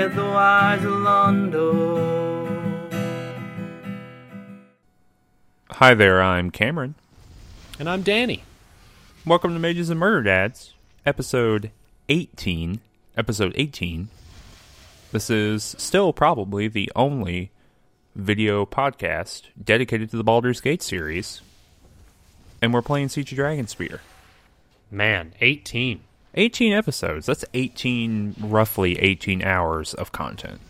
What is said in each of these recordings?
saith the wise Londo. Hi there, I'm Cameron. And I'm Danny. Welcome to Mages and Murder Dads, episode 18. Episode 18. This is still probably the only video podcast dedicated to the Baldur's Gate series. And we're playing Siege of Dragonspear. Man, 18. 18 episodes. That's 18, roughly 18 hours of content.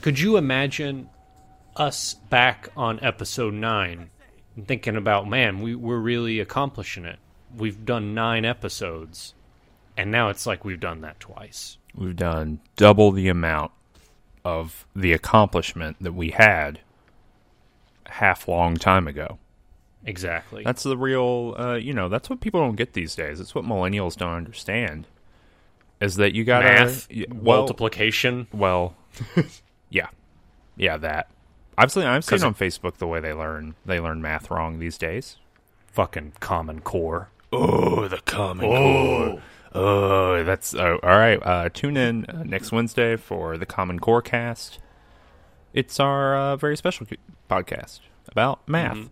Could you imagine us back on episode 9 and thinking about, man, we, we're really accomplishing it? We've done nine episodes, and now it's like we've done that twice. We've done double the amount of the accomplishment that we had half long time ago. Exactly. That's the real, uh, you know, that's what people don't get these days. It's what millennials don't understand. Is that you got Math, to well, multiplication. well, yeah, yeah, that. I've seen I've seen 'Cause on Facebook the way they learn they learn math wrong these days. Fucking Common Core. Oh, the common core. Oh, that's oh, all right. Uh, tune in uh, next Wednesday for the Common Core cast. It's our uh, very special podcast about math Mm-hmm.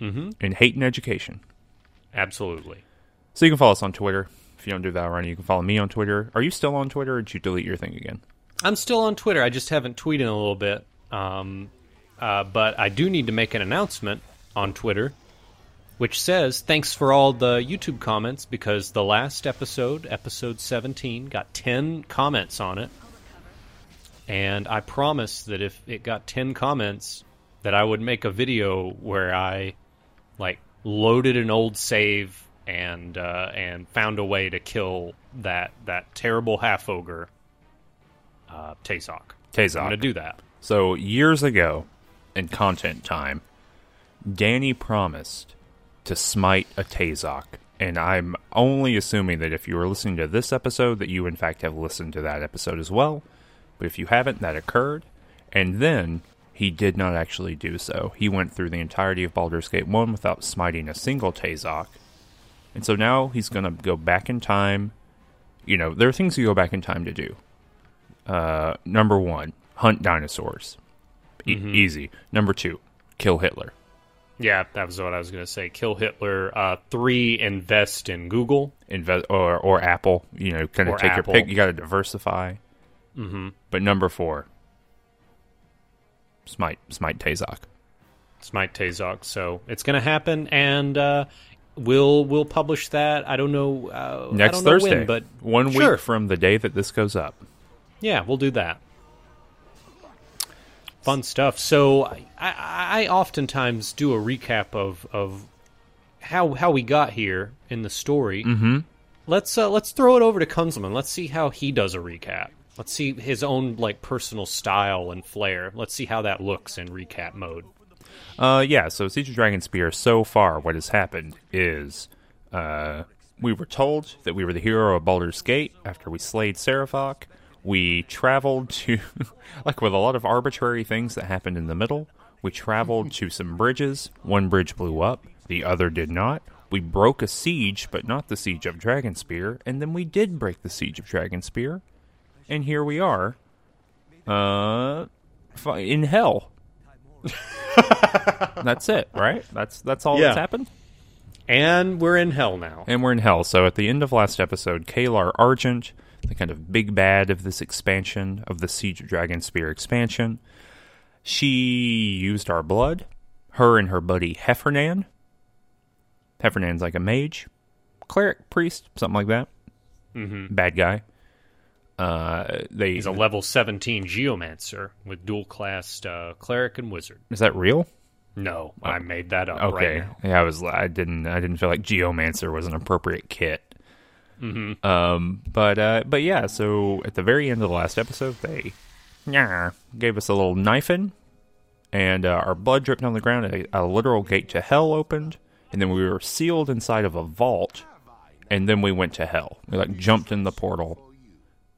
And hate and education. Absolutely. So you can follow us on Twitter. If you don't do that already, you can follow me on Twitter. Are you still on Twitter or did you delete your thing again? I'm still on Twitter. I just haven't tweeted in a little bit. Um, uh, but I do need to make an announcement on Twitter, which says thanks for all the YouTube comments because the last episode, episode 17, got 10 comments on it. And I promised that if it got 10 comments, that I would make a video where I like loaded an old save and uh, and found a way to kill that that terrible half ogre, uh, Tazok. I'm gonna do that. So years ago, in content time, Danny promised to smite a Tazok, and I'm only assuming that if you were listening to this episode, that you in fact have listened to that episode as well. But if you haven't, that occurred, and then he did not actually do so. He went through the entirety of Baldur's Gate One without smiting a single Tazok, and so now he's going to go back in time. You know, there are things you go back in time to do. Uh, number one, hunt dinosaurs. E- Easy. Number two, kill Hitler. Yeah, that was what I was gonna say. Kill Hitler. Uh, three, invest in Google. Invest or or Apple. You know, kind of take Apple. your pick. You got to diversify. Mm-hmm. But number four, smite smite Tazok. Smite Tazok. So it's gonna happen, and uh, we'll we'll publish that. I don't know uh, I Next don't know Thursday, when, but one Sure. week from the day that this goes up. Yeah, we'll do that. Fun stuff. So I, I, I oftentimes do a recap of, of how how we got here in the story. Mm-hmm. Let's uh, let's throw it over to Kunzelman. Let's see how he does a recap. Let's see his own like personal style and flair. Let's see how that looks in recap mode. Uh, yeah. So Siege of Dragonspear. So far, what has happened is, uh, we were told that we were the hero of Baldur's Gate after we slayed Sarevok. We traveled to, like with a lot of arbitrary things that happened in the middle. We traveled to some bridges. One bridge blew up. The other did not. We broke a siege, but not the siege of Dragonspear. And then we did break the siege of Dragonspear. And here we are, uh, in hell. that's it, right? That's that's all Yeah. that's happened. And we're in hell now. And we're in hell. So at the end of last episode, Caelar Argent, the kind of big bad of this expansion, of the Siege of Dragonspear expansion, she used our blood. Her and her buddy Hephernaan. Hephernaan's like a mage, cleric, priest, something like that. Mm-hmm. Bad guy. Uh, they He's a level 17 geomancer with dual class uh, cleric and wizard. is that real? No, I made that up Okay. right now. Yeah, I was. I didn't. I didn't feel like Geomancer was an appropriate kit. Mm-hmm. Um. But. Uh. But yeah. So at the very end of the last episode, they, yeah, gave us a little knifing, and uh, our blood dripped on the ground. A, a literal gate to hell opened, and then we were sealed inside of a vault, and then we went to hell. We like jumped in the portal,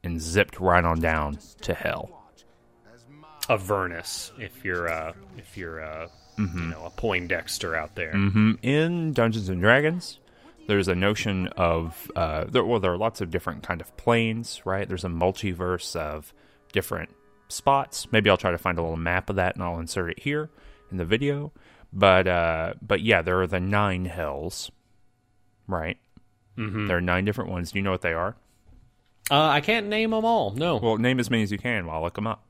and zipped right on down to hell. Avernus, if you're uh, if you're uh, Mm-hmm. you know a Poindexter out there. hmm In Dungeons and Dragons, there's a notion of uh, there, well, there are lots of different kind of planes, right? There's a multiverse of different spots. Maybe I'll try to find a little map of that and I'll insert it here in the video. But uh, but yeah, there are the nine hells, right? Mm-hmm. There are nine different ones. Do you know what they are? Uh, I can't name them all. No. Well, name as many as you can while I look them up.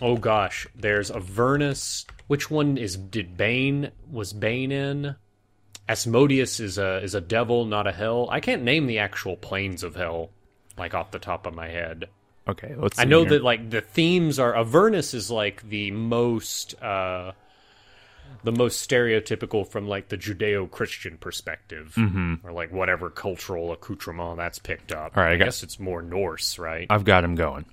Oh gosh, there's Avernus. Which one is did Bane was Bane in? Asmodeus is a is a devil, not a hell. I can't name the actual planes of hell, like off the top of my head. Okay, let's. I know here. that like the themes are Avernus is like the most uh the most stereotypical from like the Judeo-Christian perspective, mm-hmm. or like whatever cultural accoutrement that's picked up. All right, I I got- guess it's more Norse, right? I've got him going.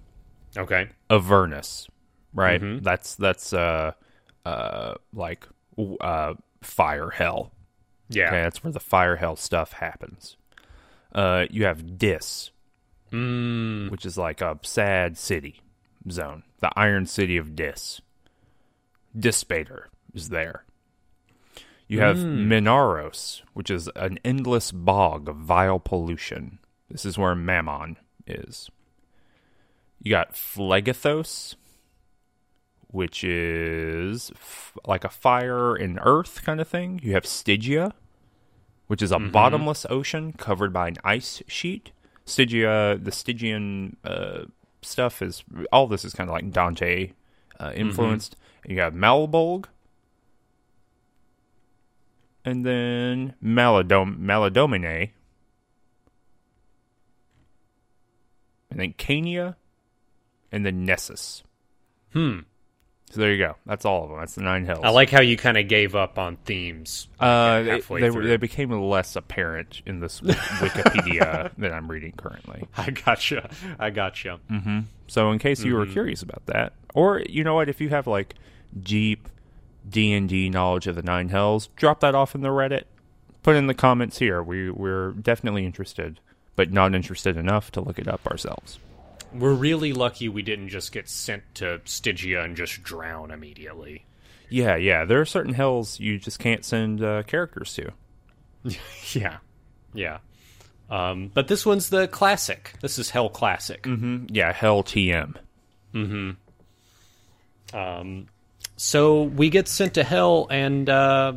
Okay. Avernus, right? Mm-hmm. That's that's uh uh like uh fire hell. Yeah. Okay, that's where the fire hell stuff happens. Uh, you have Dis, Mm, which is like a sad city zone, the Iron City of Dis. Dispater is there. You have Minauros, which is an endless bog of vile pollution. This is where Mammon is. You got Phlegethos, which is f- like a fire in earth kind of thing. You have Stygia, which is a bottomless ocean covered by an ice sheet. Stygia, the Stygian uh, stuff is all this is kind of like Dante uh, influenced. You have Malbolge, and then Maladom Maladomini, and then Cania, and then Nessus. hmm. So there you go. That's all of them. That's the nine hills. I like how you kind of gave up on themes. Uh, they, they, they became less apparent in this Wikipedia that I'm reading currently. I gotcha. I gotcha. So, in case you were curious about that, or you know what, if you have like deep D and D knowledge of the Nine Hells, drop that off in the Reddit. Put in the comments here. We we're definitely interested, but not interested enough to look it up ourselves. We're really lucky we didn't just get sent to Stygia and just drown immediately. Yeah, yeah. There are certain hells you just can't send uh, characters to. Yeah. Yeah. Um, but this one's the classic. This is Hell Classic. Mm, Yeah, Hell TM. So we get sent to hell, and uh,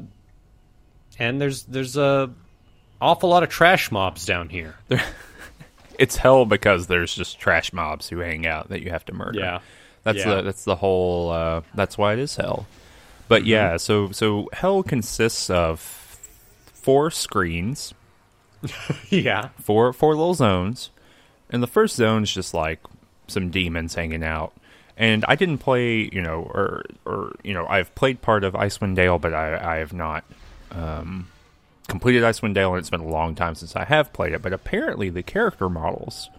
and there's there's a awful lot of trash mobs down here. It's hell because there's just trash mobs who hang out that you have to murder. Yeah. That's Yeah. the that's the whole uh, that's why it is hell. But yeah, so so hell consists of four screens, yeah. four four little zones, and the first zone is just like some demons hanging out. And I didn't play, you know, or or you know, I've played part of Icewind Dale, but I I have not um, completed Icewind Dale, and it's been a long time since I have played it. But apparently, the character models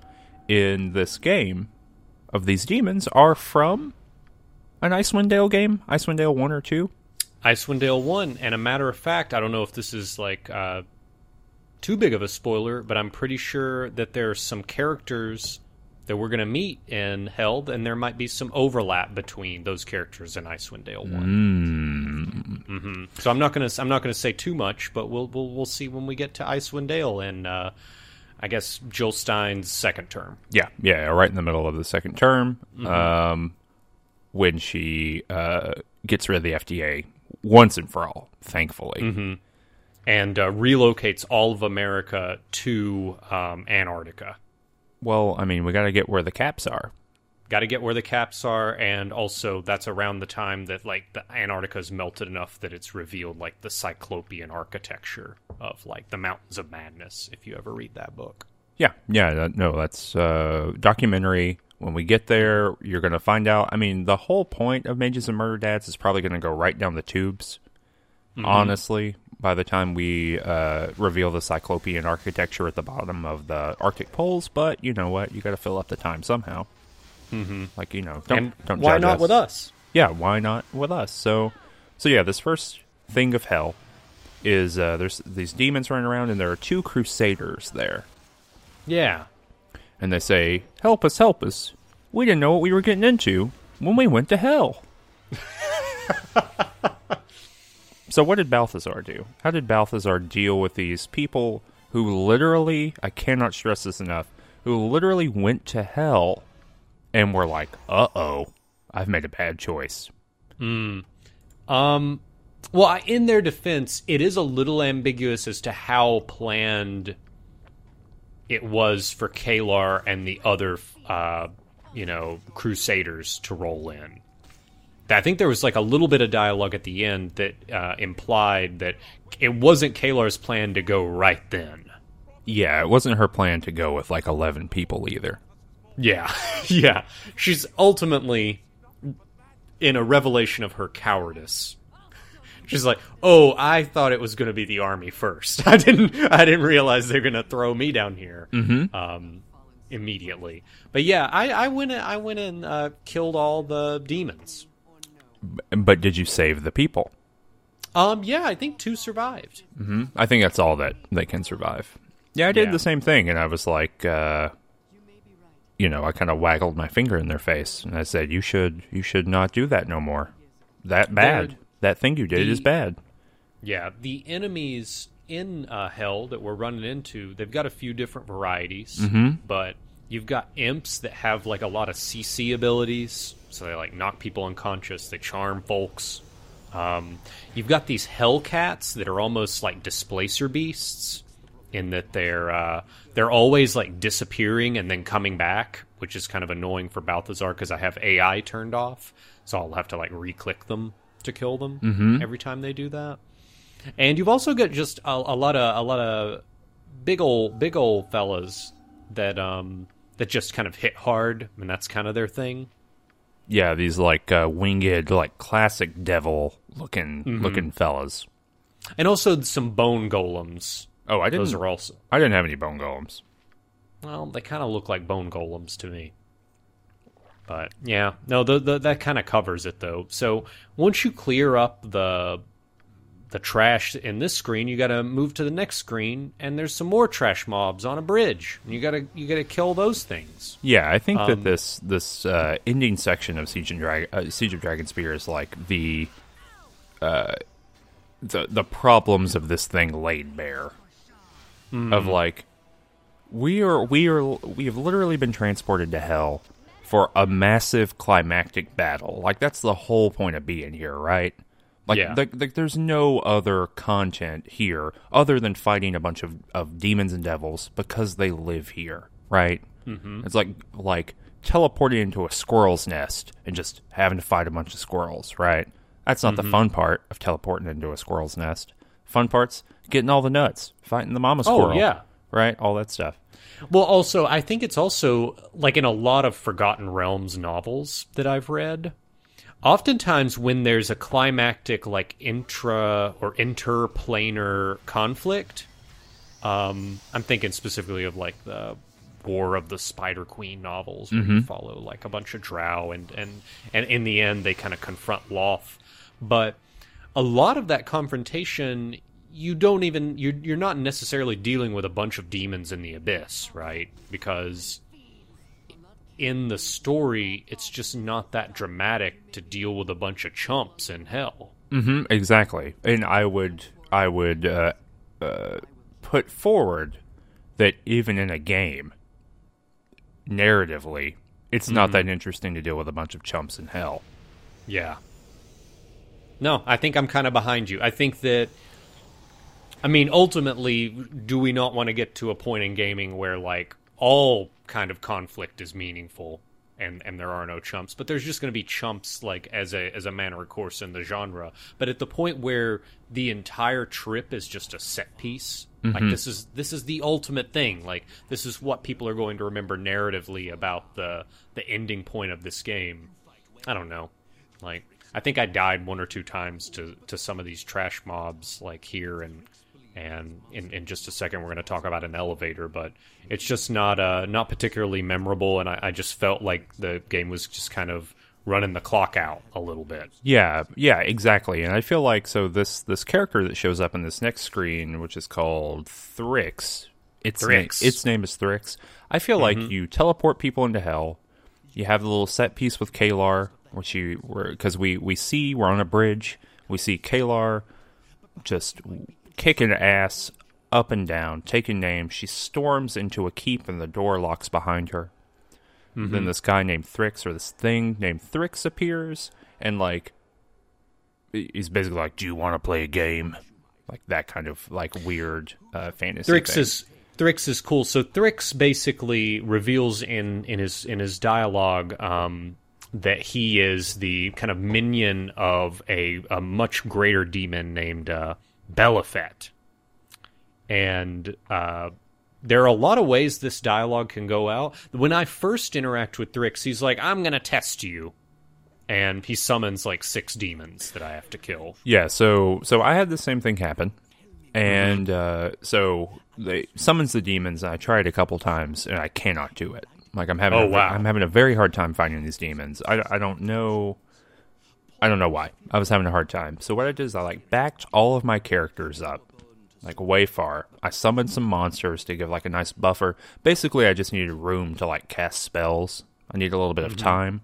in this game of these demons are from an Icewind Dale game, Icewind Dale one or two. Icewind Dale 1, and a matter of fact, I don't know if this is like uh, too big of a spoiler, but I'm pretty sure that there are some characters that we're going to meet in Held, and there might be some overlap between those characters in Icewind Dale 1. hmm So I'm not going to I'm not going to say too much, but we'll we'll we'll see when we get to Icewind Dale and uh, I guess Jill Stein's second term. Yeah, yeah, right in the middle of the second term, um, when she uh, gets rid of the FDA once and for all. Thankfully, And uh, relocates all of America to um, Antarctica. Well, I mean, we got to get where the caps are. got to get where the caps are and also that's around the time that like the antarctica's melted enough that it's revealed like the cyclopean architecture of like the mountains of madness if you ever read that book Yeah, yeah, that- no, that's uh, documentary. When we get there, you're going to find out. I mean, the whole point of Mages and Murder Dads is probably going to go right down the tubes. Honestly, by the time we uh, reveal the Cyclopean architecture at the bottom of the Arctic poles, but you know what? You got to fill up the time somehow. Mm-hmm. Like you know, don't and don't why not us. with us yeah, why not with us? So, so yeah, this first thing of hell is uh, there's these demons running around, and there are two crusaders there, yeah and they say, "Help us, help us! We didn't know what we were getting into when we went to hell." so, what did Balthazar do? How did Balthazar deal with these people who literally, I cannot stress this enough, who literally went to hell and we're like, "Uh oh, I've made a bad choice." Um, well, in their defense, it is a little ambiguous as to how planned it was for Caelar and the other, uh, you know, Crusaders to roll in. I think there was like a little bit of dialogue at the end that uh, implied that it wasn't Caelar's plan to go right then. Yeah, it wasn't her plan to go with like eleven people either. Yeah, yeah. She's ultimately in a revelation of her cowardice. She's like, "Oh, I thought it was going to be the army first. I didn't. I didn't realize they're going to throw me down here um, immediately." But yeah, I, I went. I went and uh, killed all the demons. But did you save the people? Um, yeah, I think two survived. I think that's all that they can survive. Yeah, I did Yeah. the same thing, and I was like, uh, you know, I kind of waggled my finger in their face, and I said, "You should, you should not do that no more. That bad. They're- that thing you did is bad." Yeah, the enemies in uh, Hell that we're running into, they've got a few different varieties, but you've got imps that have like a lot of CC abilities, so they like knock people unconscious, they charm folks. Um, you've got these Hellcats that are almost like displacer beasts, in that they're uh, they're always like disappearing and then coming back, which is kind of annoying for Balthazar because I have AI turned off, so I'll have to like re-click them to kill them every time they do that. And you've also got just a, a lot of a lot of big old big old fellas that um that just kind of hit hard, and that's kind of their thing. Yeah, these like uh, winged, like classic devil looking Mm-hmm. looking fellas. And also some bone golems. Oh, I didn't. Those are also I didn't have any bone golems. well, they kind of look like bone golems to me. But yeah, no, the, the, that kind of covers it though. So once you clear up the the trash in this screen, you got to move to the next screen, and there's some more trash mobs on a bridge. You got to you got to kill those things. Yeah, I think Um, that this this uh, ending section of Siege and Drag- uh, Siege of Dragonspear is like the uh, the the problems of this thing laid bare. Of like, we are we are we have literally been transported to hell for a massive climactic battle. Like that's the whole point of being here, right? Like, Yeah. like, like there's no other content here other than fighting a bunch of, of demons and devils because they live here, right? Mm-hmm. It's like like teleporting into a squirrel's nest and just having to fight a bunch of squirrels, right? That's not the fun part of teleporting into a squirrel's nest. Fun part's getting all the nuts, fighting the mama Oh, squirrel, yeah. right? All that stuff. Well, also, I think it's also like in a lot of Forgotten Realms novels that I've read. Oftentimes, when there's a climactic, like intra or interplanar conflict, um, I'm thinking specifically of like the War of the Spider Queen novels, where you follow like a bunch of Drow, and and and in the end, they kind of confront Lolth. But a lot of that confrontation you don't even you're, you're not necessarily dealing with a bunch of demons in the abyss right because in the story it's just not that dramatic to deal with a bunch of chumps in hell hmm exactly. And I would I would uh, uh, put forward that even in a game, narratively, it's not that interesting to deal with a bunch of chumps in hell. yeah no i think i'm kind of behind you i think that i mean ultimately do we not want to get to a point in gaming where like all kind of conflict is meaningful and and there are no chumps but there's just going to be chumps like as a as a manner of course in the genre. But at the point where the entire trip is just a set piece like mm-hmm. this is this is the ultimate thing. Like this is what people are going to remember narratively about the the ending point of this game. I don't know. Like i think i died one or two times to to some of these trash mobs like here and and in, in just a second we're going to talk about an elevator but it's just not uh not particularly memorable and I, I just felt like the game was just kind of running the clock out a little bit Yeah, yeah, exactly. And I feel like so this this character that shows up in this next screen, which is called Thrix. Its na- its name is Thrix. I feel like you teleport people into hell. You have the little set piece with Caelar, which you because we we see we're on a bridge. We see Caelar just kicking ass up and down, taking names. She storms into a keep, and the door locks behind her. then this guy named Thrix or this thing named Thrix appears, and like he's basically like, "Do you want to play a game?" Like that kind of like weird uh, fantasy. Thrix thing. is Thrix is cool. So Thrix basically reveals in in his in his dialogue um, that he is the kind of minion of a, a much greater demon named uh, Belhifet, and uh, there are a lot of ways this dialogue can go out. When I first interact with Thrix, he's like, "I'm going to test you." And he summons like six demons that I have to kill. Yeah, so so I had the same thing happen, and uh, so they summons the demons. And I tried a couple times, and I cannot do it. Like I'm having, Oh, a, wow. I'm having a very hard time finding these demons. I, I don't know, I don't know why. I was having a hard time. So what I did is I like backed all of my characters up, like way far. I summoned some monsters to give like a nice buffer. Basically, I just needed room to like cast spells. I need a little bit of time.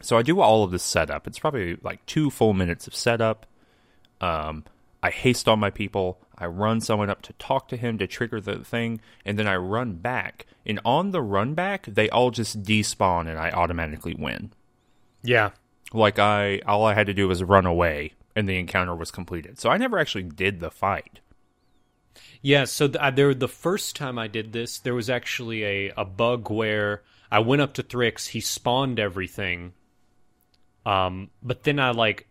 So I do all of this setup. It's probably like two full minutes of setup. Um, I haste on my people. I run someone up to talk to him to trigger the thing, and then I run back. And on the run back, they all just despawn, and I automatically win. Yeah, Like I, all I had to do was run away, and the encounter was completed. So I never actually did the fight. Yeah, so th- I- there the first time I did this, there was actually a, a bug where I went up to Thrix, he spawned everything, um, but then I like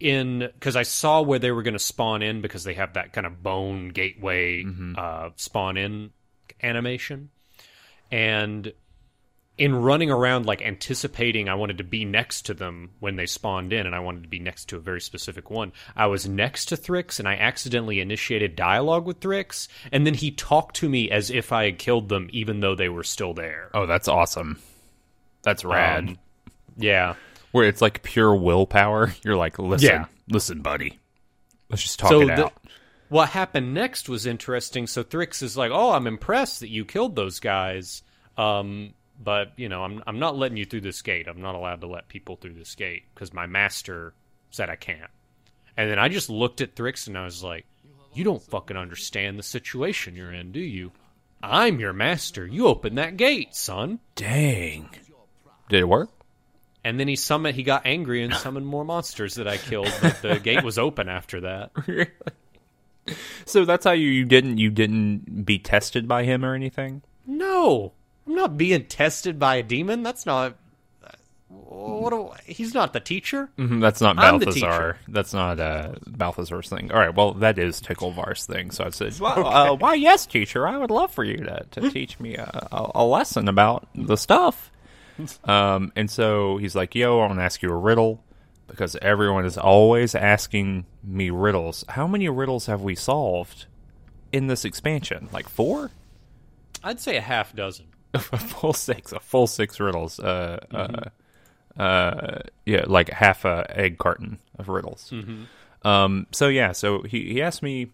in because I saw where they were going to spawn in because they have that kind of bone gateway uh, spawn in animation, and in running around like anticipating I wanted to be next to them when they spawned in and I wanted to be next to a very specific one. I was next to Thrix and I accidentally initiated dialogue with Thrix and then he talked to me as if I had killed them even though they were still there. Oh, that's awesome. That's rad. Um, yeah. Where it's like pure willpower. You're like, listen, Yeah. listen, buddy. Let's just talk So it the- out. What happened next was interesting. So Thrix is like, "Oh, I'm impressed that you killed those guys." Um but, you know, I'm I'm not letting you through this gate. I'm not allowed to let people through this gate because my master said I can't. And then I just looked at Thrix and I was like, "You don't fucking understand the situation you're in, do you? I'm your master. You open that gate, son." Dang. Did it work? And then he summoned. He got angry and summoned more monsters that I killed. But the gate was open after that. So that's how you, you didn't you didn't be tested by him or anything? No, I'm not being tested by a demon. That's not. What? Do, he's not the teacher. Mhm, That's not I'm Balthazar. That's not uh, Balthazar's thing. All right, well, that is Ticklevar's thing. So I said, well, uh, why, yes, teacher, I would love for you to, to teach me a, a, a lesson about the stuff. Um, and so he's like, yo, I want to ask you a riddle because everyone is always asking me riddles. How many riddles have we solved in this expansion? Like four? I'd say a half dozen. a full six, a full six riddles. Uh, uh, uh, yeah, like half a egg carton of riddles. Um, so yeah, so he he asked me,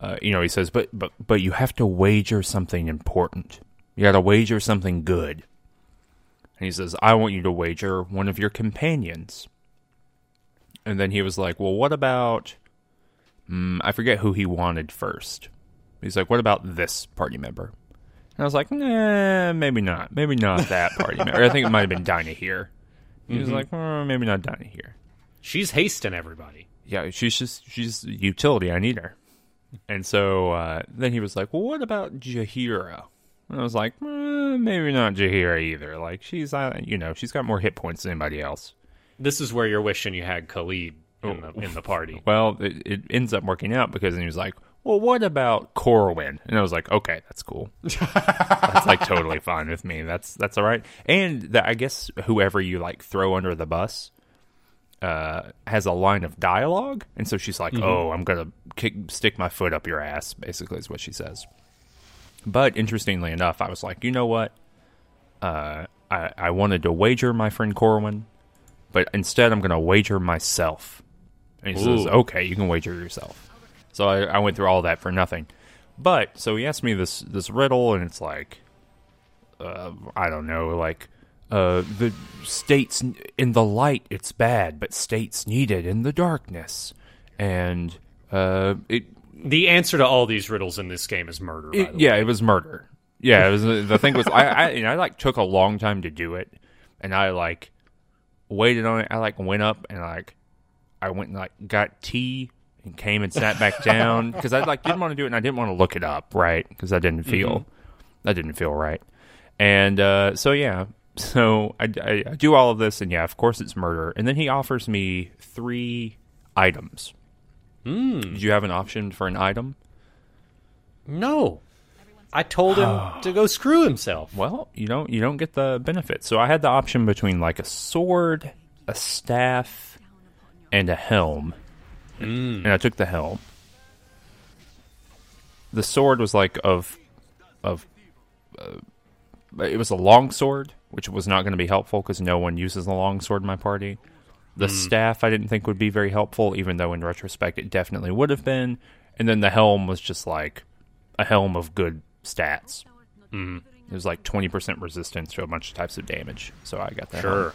uh, you know, he says, but but but you have to wager something important. You got to wager something good. And he says, I want you to wager one of your companions. And then he was like, well, what about? Mm, I forget who he wanted first. He's like, what about this party member? And I was like, nah, maybe not. Maybe not that party member. I think it might have been Dynaheir. He was like, "Uh, maybe not Dynaheir. She's hasting everybody. Yeah, she's just she's utility. I need her. And so uh, then he was like, well, what about Jaheira? And I was like, eh, maybe not Jaheira either. Like she's, uh, you know, she's got more hit points than anybody else. This is where you're wishing you had Khalid in the in the party. Well, it, it ends up working out because then he was like, well, what about Corwin? And I was like, okay, that's cool. that's like totally fine with me. That's that's all right. And the, I guess whoever you like throw under the bus uh, has a line of dialogue, and so she's like, "Oh, I'm gonna kick, stick my foot up your ass." Basically, is what she says. But interestingly enough, I was like, you know what? Uh, I I wanted to wager my friend Corwin, but instead I'm gonna wager myself. And he says, "Okay, you can wager yourself." So I, I went through all that for nothing. But so he asked me this this riddle, and it's like, uh, I don't know, like uh, the states in the light it's bad, but states needed in the darkness, and uh, it, The answer to all these riddles in this game is murder. By it the yeah, way. it was murder. Yeah, it was the thing was I I, you know, I like took a long time to do it, and I like waited on it. I like went up and like I went and like got tea and came and sat back down because I like didn't want to do it and I didn't want to look it up right because I didn't feel that didn't feel right, and uh, so yeah. So I, I, I do all of this, and yeah, of course it's murder. And then he offers me three items. Did you have an option for an item? No. I told him to go screw himself. Well, you don't you don't get the benefit. So I had the option between like a sword, a staff, and a helm. Mm. And I took the helm. The sword was like of of uh, it was a long sword, which was not going to be helpful because no one uses a long sword in my party. The mm. staff I didn't think would be very helpful, even though in retrospect it definitely would have been. And then the helm was just like a helm of good stats. Mm. It was like twenty percent resistance to a bunch of types of damage, so I got that. helm,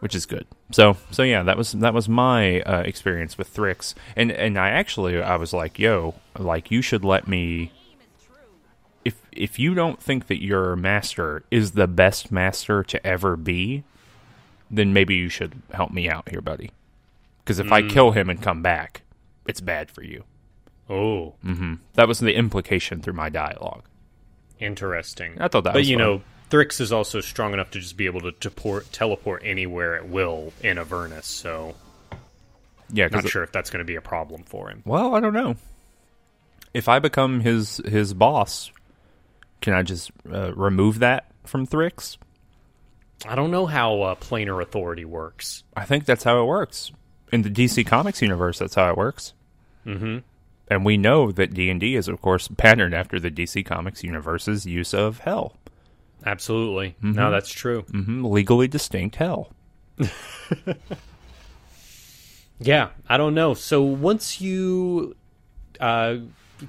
which is good. So, so yeah, that was that was my uh, experience with Thrix, and and I actually I was like, yo, like you should let me. If if you don't think that your master is the best master to ever be, then maybe you should help me out here, buddy. Because if I kill him and come back, it's bad for you. Oh, mm-hmm. That was the implication through my dialogue. interesting. I thought that But was you fun. know, Thrix is also strong enough to just be able to teport, teleport anywhere at will in Avernus, so Yeah, not 'cause- sure if that's going to be a problem for him. Well, I don't know. If I become his his boss, can I just uh, remove that from Thrix? I don't know how uh, planar authority works. I think that's how it works in the DC Comics universe. That's how it works. Mm-hmm. And we know that D and D is, of course, patterned after the DC Comics universe's use of hell, Absolutely. Mm-hmm. No, that's true. hmm legally distinct hell. Yeah, I don't know. So once you uh,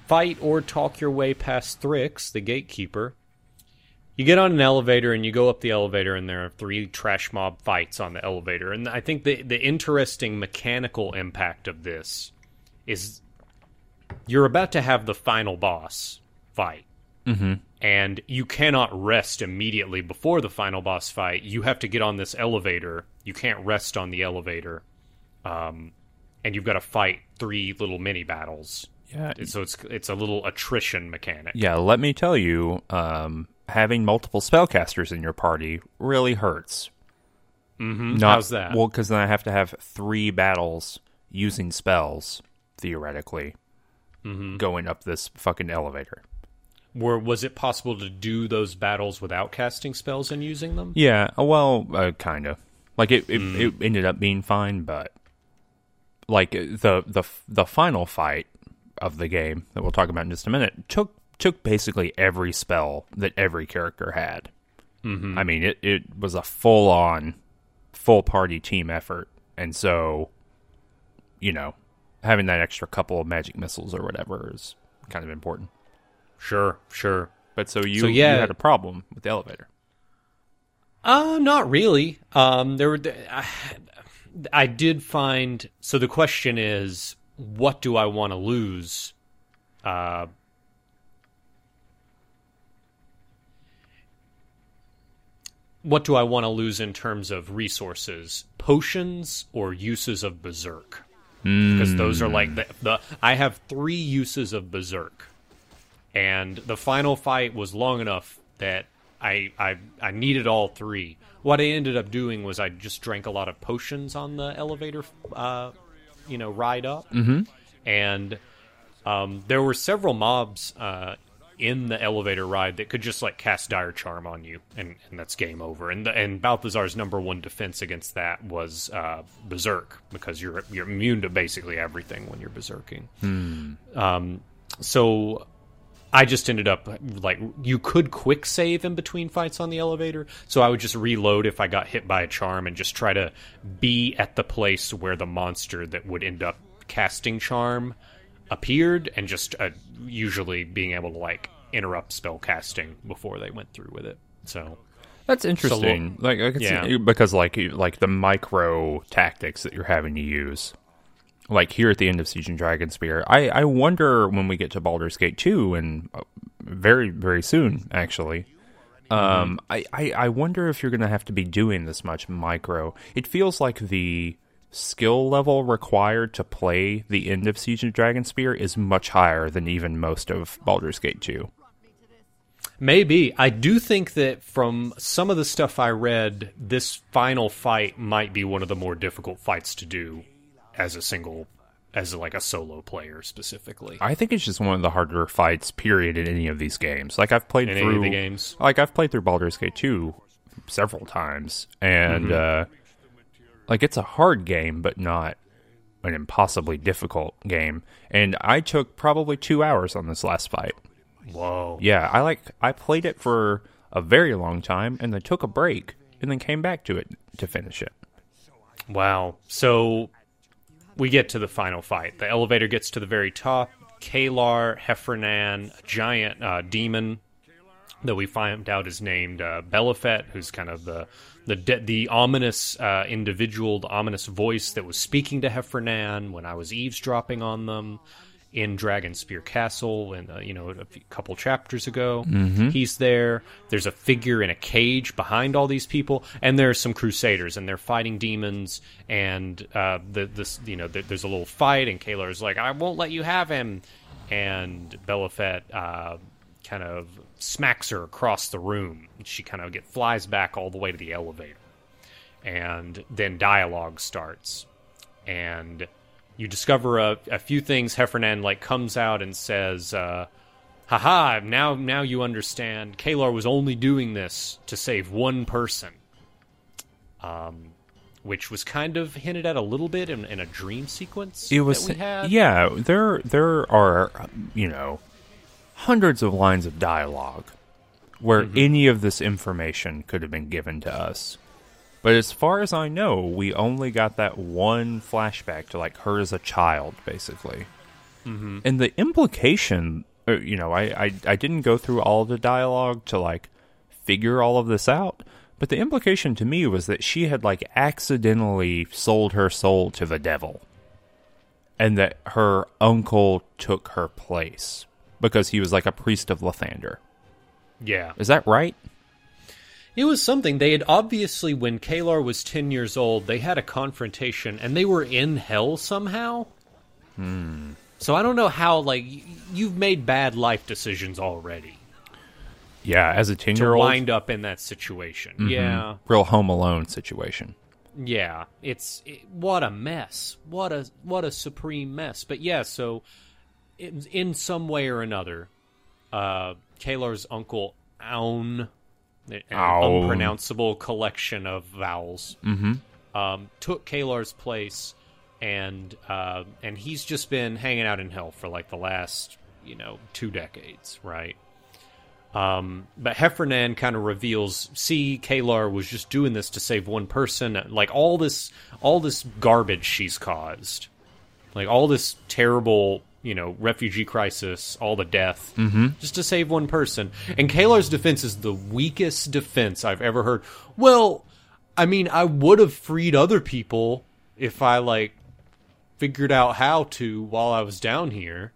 fight or talk your way past Thrix, the gatekeeper, you get on an elevator and you go up the elevator, and there are three trash mob fights on the elevator. And I think the the interesting mechanical impact of this is you're about to have the final boss fight. Mm-hmm. And you cannot rest immediately before the final boss fight. You have to get on this elevator. You can't rest on the elevator um, and you've got to fight three little mini battles. Yeah, So it's it's a little attrition mechanic. yeah. Let me tell you, um, having multiple spellcasters in your party really hurts. Mm-hmm. Not, How's that? Well, because then I have to have three battles using spells, theoretically, Mm-hmm. going up this fucking elevator. Were was it possible to do those battles without casting spells and using them? Yeah, well, uh, kind of. Like it, it, Mm. it ended up being fine, but like the the the final fight of the game that we'll talk about in just a minute took took basically every spell that every character had. Mm-hmm. I mean, it it was a full on, full party team effort, and so, you know, having that extra couple of magic missiles or whatever is kind of important. Sure, sure. But so you So, yeah. you had a problem with the elevator. Uh, not really. Um, there were. I, I did find. So the question is, what do I want to lose? Uh, what do I want to lose in terms of resources? Potions or uses of berserk? Because those are like the, the. I have three uses of berserk, and the final fight was long enough that I I I needed all three. What I ended up doing was I just drank a lot of potions on the elevator, uh, you know, ride up, mm-hmm. and um, there were several mobs uh, in the elevator ride that could just like cast dire charm on you, and, and that's game over. And the, and Balthazar's number one defense against that was uh, berserk because you're you're immune to basically everything when you're berserking. Um, so I just ended up like you could quick save in between fights on the elevator, so I would just reload if I got hit by a charm and just try to be at the place where the monster that would end up casting charm appeared, and just uh, usually being able to like interrupt spell casting before they went through with it. So That's interesting. like I can yeah. see, because like like the micro tactics that you're having to use. Like here at the end of Siege and Dragonspear, I I wonder when we get to Baldur's Gate 2 and uh, very very soon actually. Um, I, I I wonder if you're going to have to be doing this much micro. It feels like the skill level required to play the end of Siege of Dragonspear is much higher than even most of Baldur's Gate 2. Maybe. I do think that from some of the stuff I read, this final fight might be one of the more difficult fights to do as a single as like a solo player specifically. I think it's just one of the harder fights period in any of these games. Like I've played In through any of the games. Like I've played through Baldur's Gate 2 several times and Mm-hmm. uh like it's a hard game but not an impossibly difficult game. And I took probably 2 hours on this last fight. Whoa. Yeah, I like I played it for a very long time and then took a break and then came back to it to finish it. Wow. So we get to the final fight. The elevator gets to the very top. Caelar, Hephernaan, a giant uh, demon that we find out is named uh, Belhifet, who's kind of the the de- the ominous uh, individual, the ominous voice that was speaking to Hephernaan when I was eavesdropping on them in Dragonspear Castle, and uh, you know a few, couple chapters ago. He's there. There's a figure in a cage behind all these people, and there's some crusaders, and they're fighting demons. And uh, the this you know th- there's a little fight, and Caelar's like, "I won't let you have him," and Belhifet uh, kind of smacks her across the room. She kind of get flies back all the way to the elevator, and then dialogue starts, and you discover a, a few things. Hephernaan like comes out and says, uh, "Haha! Now, now you understand. Caelar was only doing this to save one person." Um, which was kind of hinted at a little bit in, in a dream sequence It was that we had. yeah, there there are you know hundreds of lines of dialogue where Mm-hmm. any of this information could have been given to us. But as far as I know, we only got that one flashback to like her as a child, basically. Mm-hmm. And the implication, uh, you know, I, I I didn't go through all the dialogue to like figure all of this out, but the implication to me was that she had like accidentally sold her soul to the devil, and that her uncle took her place because he was like a priest of Lathander. yeah. Is that right? It was something. They had obviously, when Caelar was 10 years old, they had a confrontation and they were in hell somehow. Hmm. So I don't know how, like, you've made bad life decisions already Yeah, as a ten to year old, wind up in that situation. Yeah. real Home Alone situation. Yeah. It's it, what a mess. What a what a supreme mess. But yeah, so in, in some way or another, uh, Caelar's uncle Aun, an unpronounceable collection of vowels, um, took Caelar's place, and uh, and he's just been hanging out in hell for like the last you know two decades, right? Um, but Hephernaan kind of reveals, see, Caelar was just doing this to save one person. Like all this, all this garbage she's caused, like all this terrible, you know, refugee crisis, all the death, mm-hmm. just to save one person. And Caelar's defense is the weakest defense I've ever heard. Well, I mean, I would have freed other people if I like figured out how to while I was down here.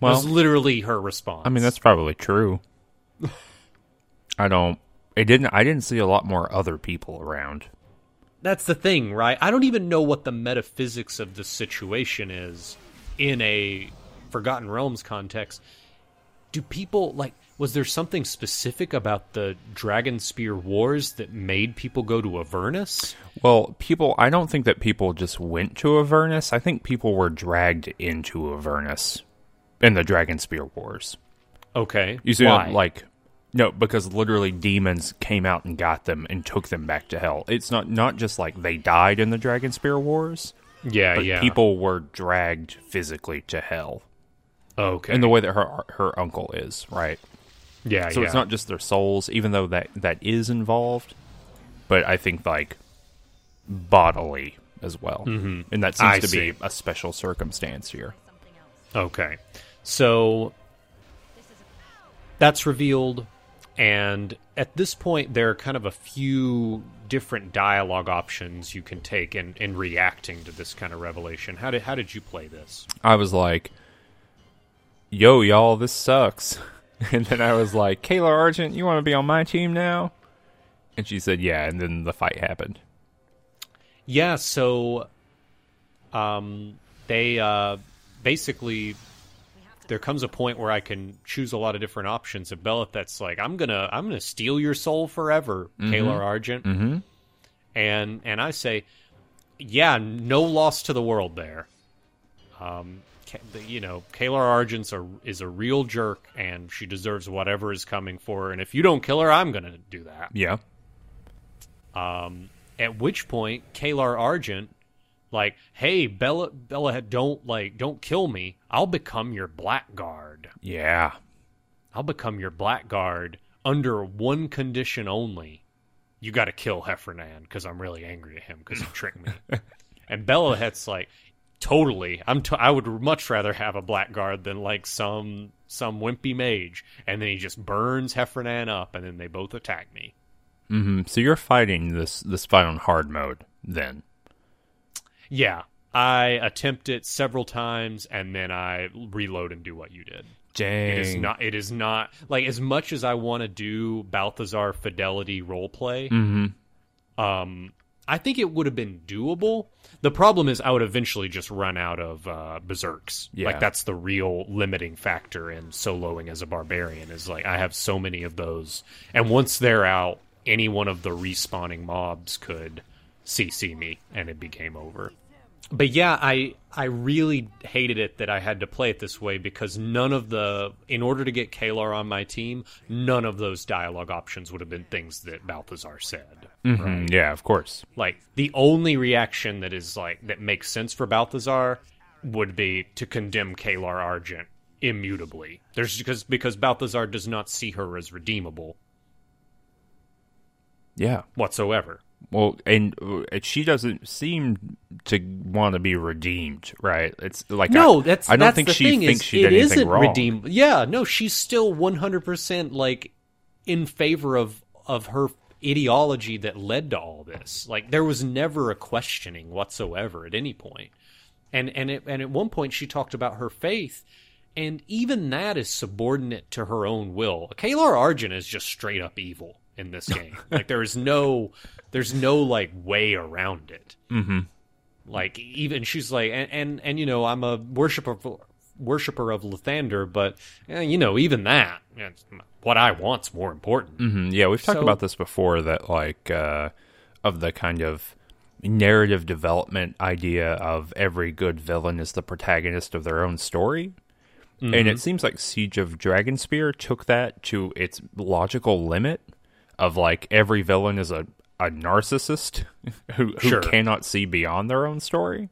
Well, was literally her response. I mean that's probably true. I don't. It didn't. I didn't see a lot more other people around. That's the thing, right? I don't even know what the metaphysics of the situation is in a Forgotten Realms context. Do people like was there something specific about the Dragon Spear Wars that made people go to Avernus? Well, people. I don't think that people just went to Avernus. I think people were dragged into Avernus in the dragon spear Wars. Okay. You see, why? like, no, because literally demons came out and got them and took them back to hell. It's not not just like they died in the dragon spear Wars, yeah, but yeah. people were dragged physically to hell okay. in the way that her her uncle is, right? yeah, So yeah. it's not just their souls, even though that that is involved. But I think like bodily as well, mm-hmm. and that seems I to see. be a special circumstance here. Okay. So that's revealed and at this point there are kind of a few different dialogue options you can take in, in reacting to this kind of revelation. How did how did you play this? I was like, "Yo, y'all, this sucks." And then I was like, "Kayla Argent, you want to be on my team now?" And she said, "Yeah." And then the fight happened. Yeah, so um they uh basically there comes a point where I can choose a lot of different options. And Belhifet's like, I'm gonna I'm gonna steal your soul forever, Caelar Argent. Mm-hmm. And and I say, Yeah, no loss to the world there. Um you know, Caelar Argent's a, is a real jerk, and she deserves whatever is coming for her. And if you don't kill her, I'm gonna do that. Yeah. Um, at which point, Caelar Argent, like, hey, Bella, Bella, don't like, don't kill me. I'll become your blackguard. Yeah. I'll become your blackguard under one condition only. You got to kill Hephernaan because I'm really angry at him because he tricked me. and Belhifet's like, totally. I'm. T- I would much rather have a blackguard than like some some wimpy mage. And then he just burns Hephernaan up, and then they both attack me. hmm So you're fighting this this fight on hard mode then. Yeah, I attempt it several times and then I reload and do what you did. Dang. It is not. It is not like as much as I want to do Balthazar fidelity roleplay. Mm-hmm. Um, I think it would have been doable. The problem is I would eventually just run out of uh, berserks. Yeah. Like that's the real limiting factor in soloing as a barbarian. Is like I have so many of those, and once they're out, any one of the respawning mobs could CC me, and it became over. But yeah, I I really hated it that I had to play it this way because none of the in order to get Caelar on my team, none of those dialogue options would have been things that Balthazar said. Mhm, Yeah, of course. Like the only reaction that is like that makes sense for Balthazar would be to condemn Caelar Argent immutably. There's because because Balthazar does not see her as redeemable Yeah. whatsoever. Well, and uh, she doesn't seem to want to be redeemed, right? It's like No, I, that's I don't that's think the she thing thinks she did it anything isn't wrong. redeem- Yeah, no, she's still one hundred percent like in favor of of her ideology that led to all this. Like there was never a questioning whatsoever at any point. And and it, and at one point she talked about her faith, and even that is subordinate to her own will. Caelar Argent is just straight up evil in this game. like there is no there's no like way around it Mm-hmm. like even she's like and and, and you know i'm a worshiper worshiper of lathander but eh, you know even that eh, what i want's more important hmm Yeah, we've talked So- about this before. That like uh, of the kind of narrative development idea of every good villain is the protagonist of their own story. And Mm-hmm. it seems like Siege of Dragonspear took that to its logical limit of like every villain is a, a narcissist who, who Sure. cannot see beyond their own story.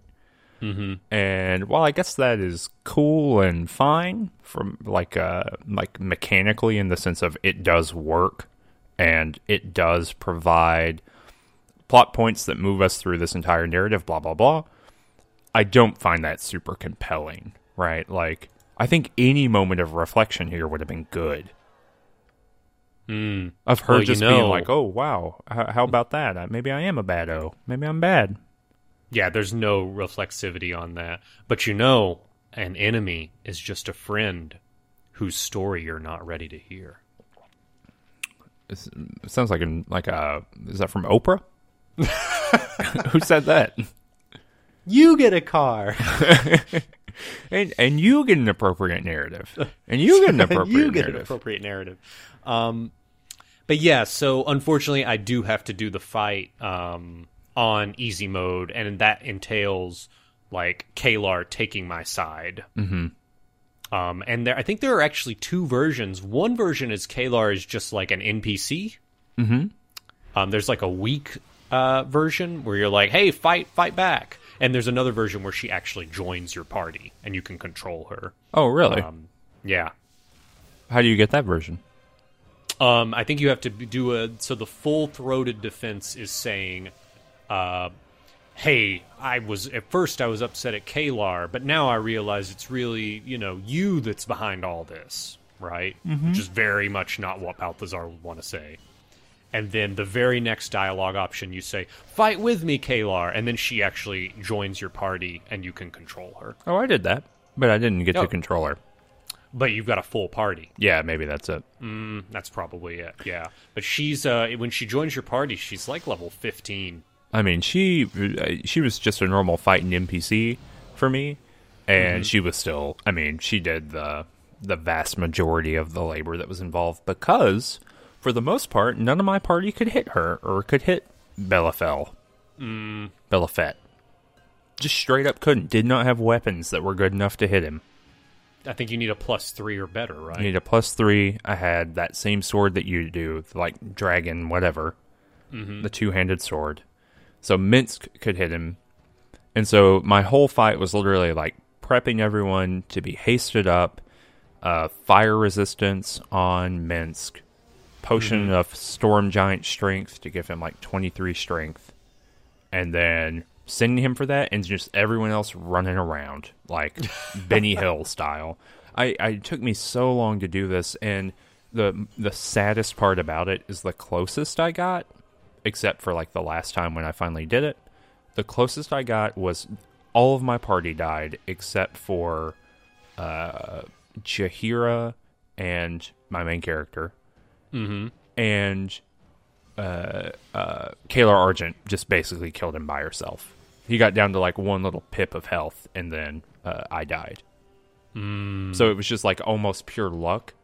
Mm-hmm. And while I guess that is cool and fine from like uh like mechanically in the sense of it does work and it does provide plot points that move us through this entire narrative, blah blah blah. I don't find that super compelling, right? Like I think any moment of reflection here would have been good. Mm. Of her Well, you just know- being like, "Oh wow, how, how about that? Uh, Maybe I am a bad O. Maybe I'm bad." yeah there's no reflexivity on that but you know an enemy is just a friend whose story you're not ready to hear it sounds like an like a is that from Oprah? Who said that? you get a car And and you get an appropriate narrative, and you get an appropriate you get an narrative. appropriate narrative. Um, but yeah, so unfortunately, I do have to do the fight um, on easy mode, and that entails like Caelar taking my side. Mm-hmm. Um, and there, I think there are actually two versions. One version is Caelar is just like an NPC. Mm-hmm. Um, there's like a weak uh, version where you're like, "Hey, fight, fight back," and there's another version where she actually joins your party and you can control her. oh, really? Um, yeah. How do you get that version? Um, I think you have to do a so the full throated defense is saying, uh, "Hey, I was at first I was upset at Caelar, but now I realize it's really you know you that's behind all this, right? Which is very much not what Balthazar would want to say." And then the very next dialogue option, you say, "Fight with me, Caelar," and then she actually joins your party, and you can control her. Oh, I did that, but I didn't get Oh. to control her. But you've got a full party. Yeah, maybe that's it. Mm, that's probably it. Yeah, but she's uh, when she joins your party, she's like level fifteen. I mean, she she was just a normal fighting NPC for me, and she was still. I mean, she did the the vast majority of the labor that was involved because, for the most part, none of my party could hit her or could hit Belafel, mm. Belhifet. Just straight up couldn't. Did not have weapons that were good enough to hit him. I think you need a plus three or better, right? I need a plus three. I had that same sword that you do, like dragon, whatever, the two handed sword. So Minsk could hit him, and so my whole fight was literally like prepping everyone to be hasted up, uh, fire resistance on Minsk, potion of storm giant strength to give him like twenty three strength, and then sending him for that, and just everyone else running around like Benny Hill style. I, I took me so long to do this, and the the saddest part about it is the closest I got, except for like the last time when I finally did it. The closest I got was all of my party died except for uh, Jaheira and my main character, mm-hmm. and uh, uh, Caelar Argent just basically killed him by herself. He got down to like one little pip of health, and then uh, I died. So it was just like almost pure luck.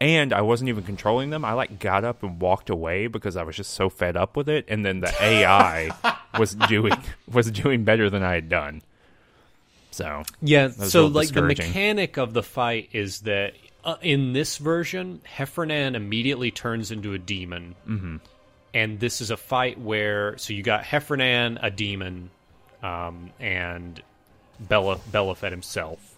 And I wasn't even controlling them. I like got up and walked away because I was just so fed up with it. And then the AI was doing was doing better than I had done. So Yeah, so like the mechanic of the fight is that uh, in this version, Hephernaan immediately turns into a demon. Mm-hmm. And this is a fight where so you got Hephernaan, a demon, um, and Bella Belhifet himself.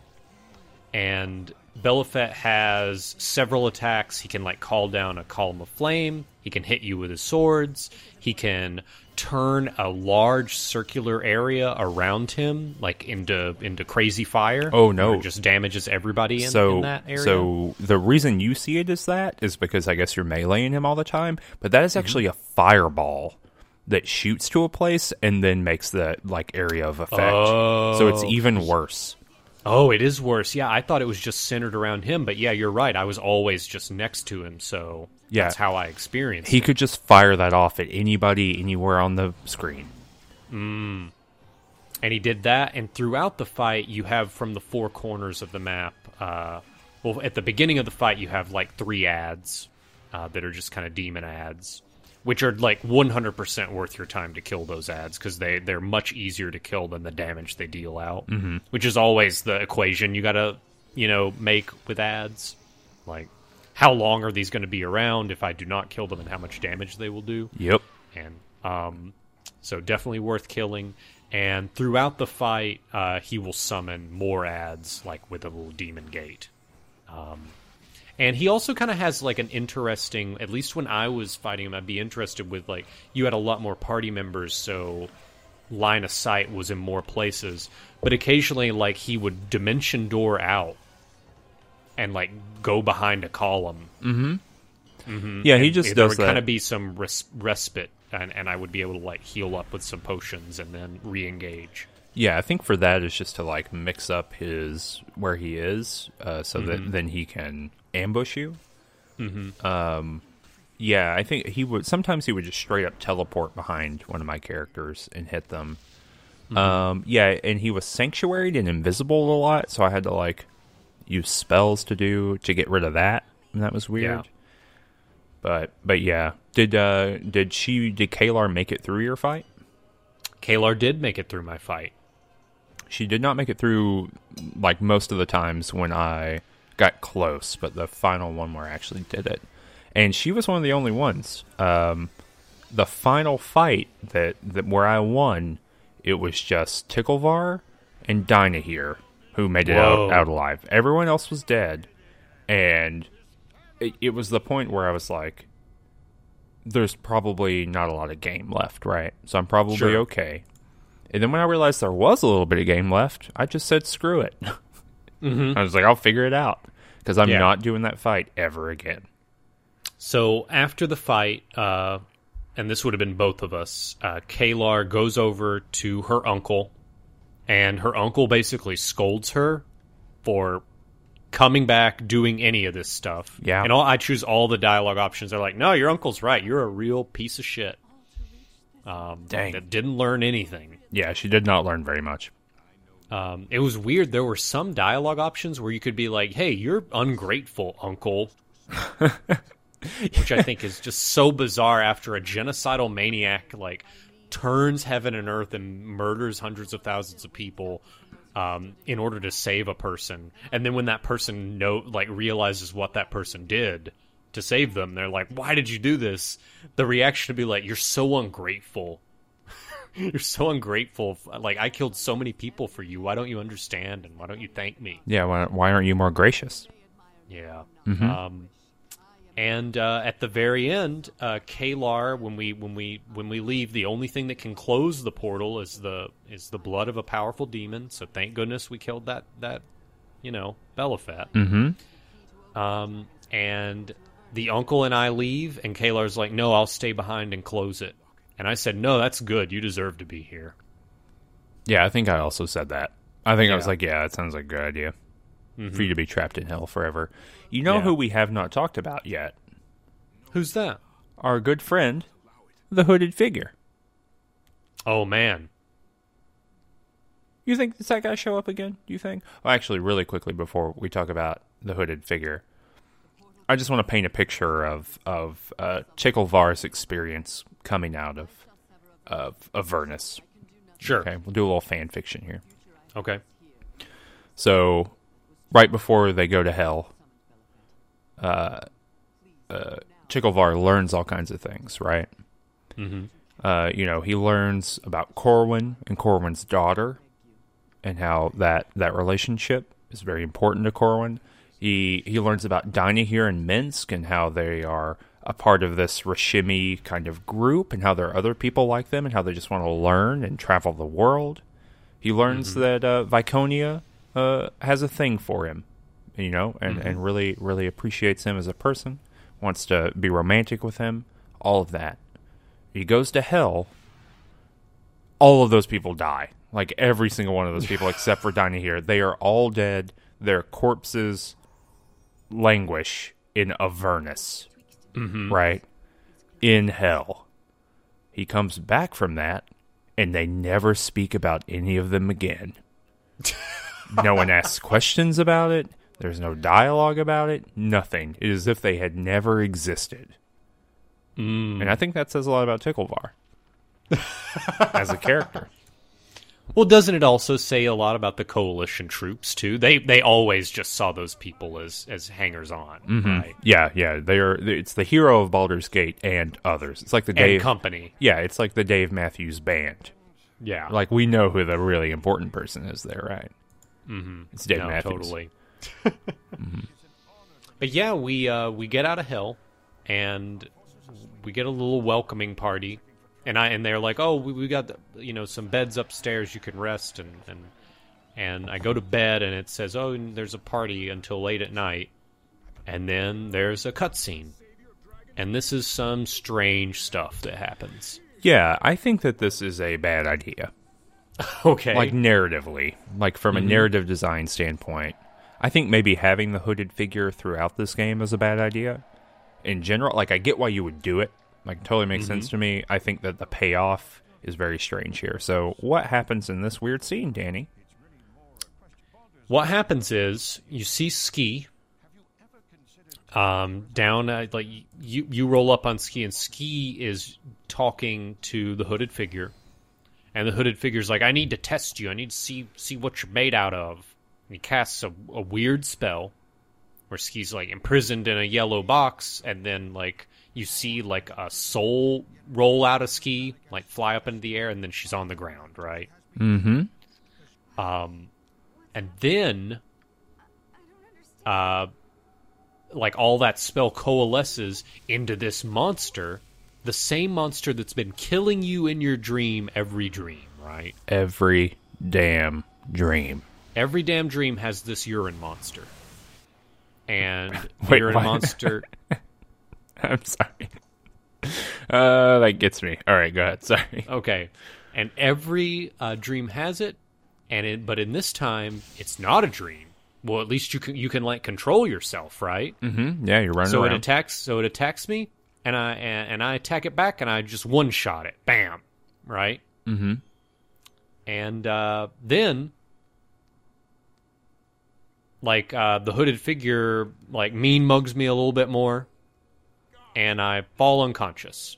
And Belhifet has several attacks. He can like call down a column of flame. He can hit you with his swords. He can turn a large circular area around him like into into crazy fire. Oh, no. it just damages everybody in, so in that area. so the reason you see it as that is because I guess you're meleeing him all the time. But that is actually a fireball that shoots to a place and then makes the like area of effect. So it's Oh. even worse. oh, it is worse. Yeah, I thought it was just centered around him, but yeah, you're right. I was always just next to him, so Yeah. that's how I experienced He it. could just fire that off at anybody anywhere on the screen. and he did that and throughout the fight you have from the four corners of the map uh, well at the beginning of the fight you have like three ads uh, that are just kind of demon ads which are like 100% worth your time to kill those ads because they, they're much easier to kill than the damage they deal out mm-hmm. which is always the equation you gotta you know make with ads like how long are these going to be around if i do not kill them and how much damage they will do Yep. and um, so definitely worth killing. And throughout the fight, uh, he will summon more ads, like with a little demon gate. Um, and he also kind of has like an interesting. At least when I was fighting him, I'd be interested with like you had a lot more party members, so line of sight was in more places. But occasionally, like he would dimension door out and like go behind a column mm-hmm. Mm-hmm. Yeah, he just there does there would that. kind of be some res- respite, and, and I would be able to like heal up with some potions and then re-engage. Yeah, I think for that is just to like mix up his where he is, uh, so that mm-hmm. then he can ambush you. Mm-hmm. Um, yeah, I think he would. Sometimes he would just straight up teleport behind one of my characters and hit them. Um, yeah, and he was sanctuaried and invisible a lot, so I had to like use spells to do to get rid of that, and that was weird. Yeah. But but yeah, did uh did she did Caelar make it through your fight? Caelar did make it through my fight. She did not make it through like most of the times when I got close, but the final one where I actually did it. And she was one of the only ones. Um, the final fight that, that where I won, it was just Ticklevar and Dynaheir who made it out, out alive. Everyone else was dead. And it, it was the point where I was like, there's probably not a lot of game left, right? So I'm probably Sure. okay. And then when I realized there was a little bit of game left, I just said, screw it. I was like, I'll figure it out. Because I'm Yeah. not doing that fight ever again. So after the fight, uh, and this would have been both of us, uh, Caelar goes over to her uncle, and her uncle basically scolds her for coming back, doing any of this stuff. Yeah. and all, I choose all the dialogue options. They're like, no, your uncle's right. You're a real piece of shit. Um, Dang. that didn't learn anything. Yeah, she did not learn very much. Um, it was weird. There were some dialogue options where you could be like, "Hey, you're ungrateful, uncle," which I think is just so bizarre. After a genocidal maniac like turns heaven and earth and murders hundreds of thousands of people um, in order to save a person, and then when that person know like realizes what that person did to save them, they're like, "Why did you do this?" The reaction would be like, "You're so ungrateful." You're so ungrateful. Like I killed so many people for you. Why don't you understand? And why don't you thank me? Yeah, why, why aren't you more gracious? Yeah. Um, and uh, at the very end, uh, Caelar, when we when we when we leave, the only thing that can close the portal is the is the blood of a powerful demon. So thank goodness we killed that that you know Belhifet. Mm-hmm. Um, and the uncle and I leave, and Caelar's like, "No, I'll stay behind and close it." And I said, "No, that's good. You deserve to be here." Yeah, I think I also said that. I think I was like, yeah, that sounds like a good idea for you to be trapped in hell forever. You know Yeah. who we have not talked about yet? Who's that? Our good friend, the hooded figure. Oh man, You think does that guy show up again? Do you think? Well, actually, really quickly before we talk about the hooded figure, I just want to paint a picture of of uh, Chicklevar's experience coming out of of Avernus. sure. Okay, we'll do a little fan fiction here. okay. So, right before they go to hell, uh, uh, Chicklevar learns all kinds of things, right? Mhm. Uh, you know, he learns about Corwin and Corwin's daughter, and how that that relationship is very important to Corwin. He he learns about Dynaheir in Minsk and how they are a part of this Rashemi kind of group, and how there are other people like them, and how they just want to learn and travel the world. He learns that uh, Viconia uh, has a thing for him, you know, and, and really, really appreciates him as a person, wants to be romantic with him, all of that. He goes to hell. All of those people die. Like every single one of those people, except for Dynaheir. They are all dead. Their corpses languish in Avernus, Mm-hmm. right? In hell. He comes back from that, and they never speak about any of them again. no one asks questions about it. There's no dialogue about it. Nothing. It is as if they had never existed. Mm. And I think that says a lot about Ticklevar as a character. Well, doesn't it also say a lot about the coalition troops too? They they always just saw those people as as hangers on, right? Yeah, yeah. They are. It's the hero of Baldur's Gate and others. It's like the And Dave. company, yeah, it's like the Dave Matthews Band. yeah, Like we know who the really important person is there, right? Mm-hmm. It's Dave no, Matthews. totally. But yeah, we uh, we get out of hell, and we get a little welcoming party, and I and they're like, oh, we, we got the, you know some beds upstairs you can rest, and and and I go to bed, and it says, oh, there's a party until late at night, and then there's a cutscene, and this is some strange stuff that happens. Yeah, I think that this is a bad idea. Okay, Like narratively, like from a mm-hmm. narrative design standpoint, I think maybe having the hooded figure throughout this game is a bad idea. In general, like I get why you would do it. Like it totally makes sense to me. I think that the payoff is very strange here. So, what happens in this weird scene, Danny? What happens is you see Skie um, down uh, like you you roll up on Skie and Skie is talking to the hooded figure, and the hooded figure's like, "I need to test you. I need to see see what you're made out of." And he casts a, a weird spell where Skie's like imprisoned in a yellow box, and then like you see like a soul roll out of Skie, like fly up into the air, and then she's on the ground, right? Mm-hmm. Um, and then, uh, like all that spell coalesces into this monster, the same monster that's been killing you in your dream every dream, right? Every damn dream. Every damn dream has this urine monster. And Wait, urine what? monster I'm sorry. Uh, that gets me. All right, go ahead. Sorry. Okay, and every uh, dream has it, and it, but in this time, it's not a dream. well, at least you can you can like control yourself, right? Mm-hmm. Yeah, you're running so it attacks. So it attacks me, and I and, and I attack it back, and I just one shot it. Bam, right? mm-hmm. And uh, then, like uh, the hooded figure, like mean mugs me a little bit more, and I fall unconscious.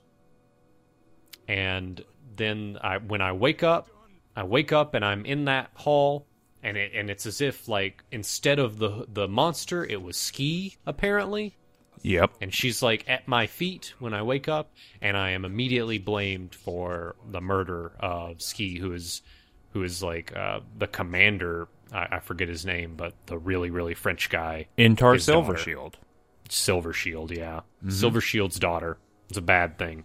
And then I, when I wake up, I wake up and I'm in that hall, and it and it's as if like instead of the the monster, it was Skie apparently, Yep. and she's like at my feet when I wake up, and I am immediately blamed for the murder of Skie, who is who is like uh, the commander. I, I forget his name, but the really really French guy, Entar. Silver Shield. Silvershield. Yeah, Silvershield's daughter. It's a bad thing.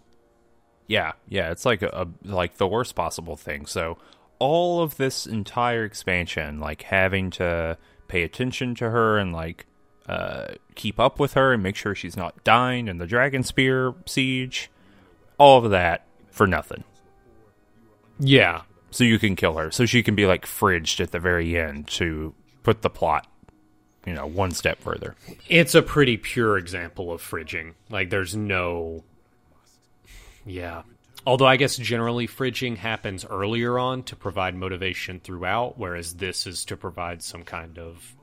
Yeah, yeah, it's like a, a like the worst possible thing. So all of this entire expansion, like having to pay attention to her and like uh, keep up with her and make sure she's not dying in the Dragonspear siege, all of that for nothing. Yeah, So you can kill her, so she can be like fridged at the very end to put the plot, you know, one step further. it's a pretty pure example of fridging. Like, there's no. Yeah. Although I guess generally fridging happens earlier on to provide motivation throughout, whereas this is to provide some kind of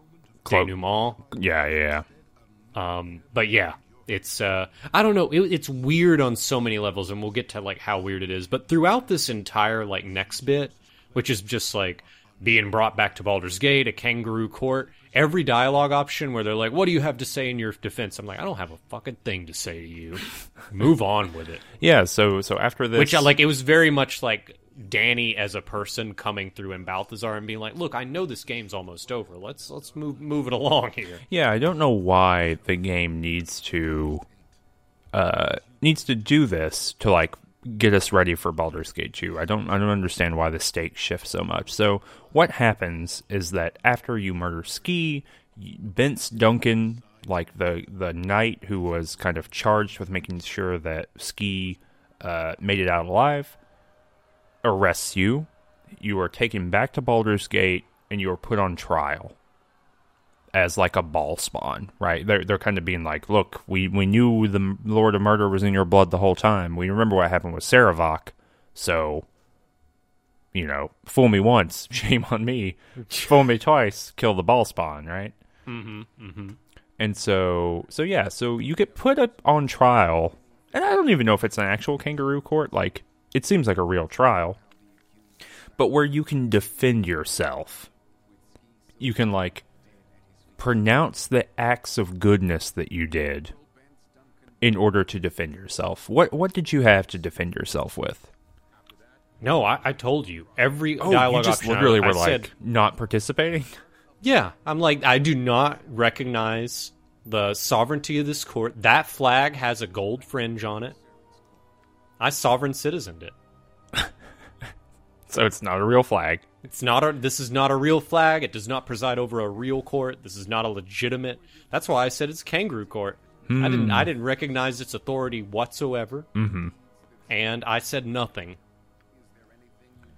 Clo- denouement. Yeah, yeah, Um, but yeah, it's uh, I don't know. It, it's weird on so many levels, and we'll get to like how weird it is. But throughout this entire like next bit, which is just like being brought back to Baldur's Gate, a kangaroo court, every dialogue option where they're like, "What do you have to say in your defense?" I'm like, I don't have a fucking thing to say to you. Move on with it. yeah. So, so after this, Which I like. It was very much like Danny as a person coming through in Balthazar and being like, "Look, I know this game's almost over. Let's let's move move it along here." Yeah, I don't know why the game needs to uh needs to do this to like get us ready for Baldur's Gate 2. I don't I don't understand why the stakes shift so much. So what happens is that after you murder Skie, Vince Duncan, like the the knight who was kind of charged with making sure that Skie uh, made it out alive, arrests you. You are taken back to Baldur's Gate and you are put on trial as like a Bhaalspawn, right? They're they're kind of being like, look, we we knew the Lord of Murder was in your blood the whole time. We remember what happened with Sarevok, so you know, fool me once, shame on me. fool me twice, kill the Bhaalspawn, right? Mm-hmm. Mm-hmm. And so, so yeah, so you get put up on trial, and I don't even know if it's an actual kangaroo court. Like, it seems like a real trial, but where you can defend yourself. You can like pronounce the acts of goodness that you did in order to defend yourself. What what did you have to defend yourself with? No, I, I told you every Oh, dialogue you just option. I- literally I, were like said, not participating. yeah. I'm like, I do not recognize the sovereignty of this court. That flag has a gold fringe on it. I sovereign citizened it. So it's not a real flag. It's not a. This is not a real flag. It does not preside over a real court. This is not a legitimate. That's why I said it's kangaroo court. I didn't. I didn't recognize its authority whatsoever. Mm-hmm. And I said nothing.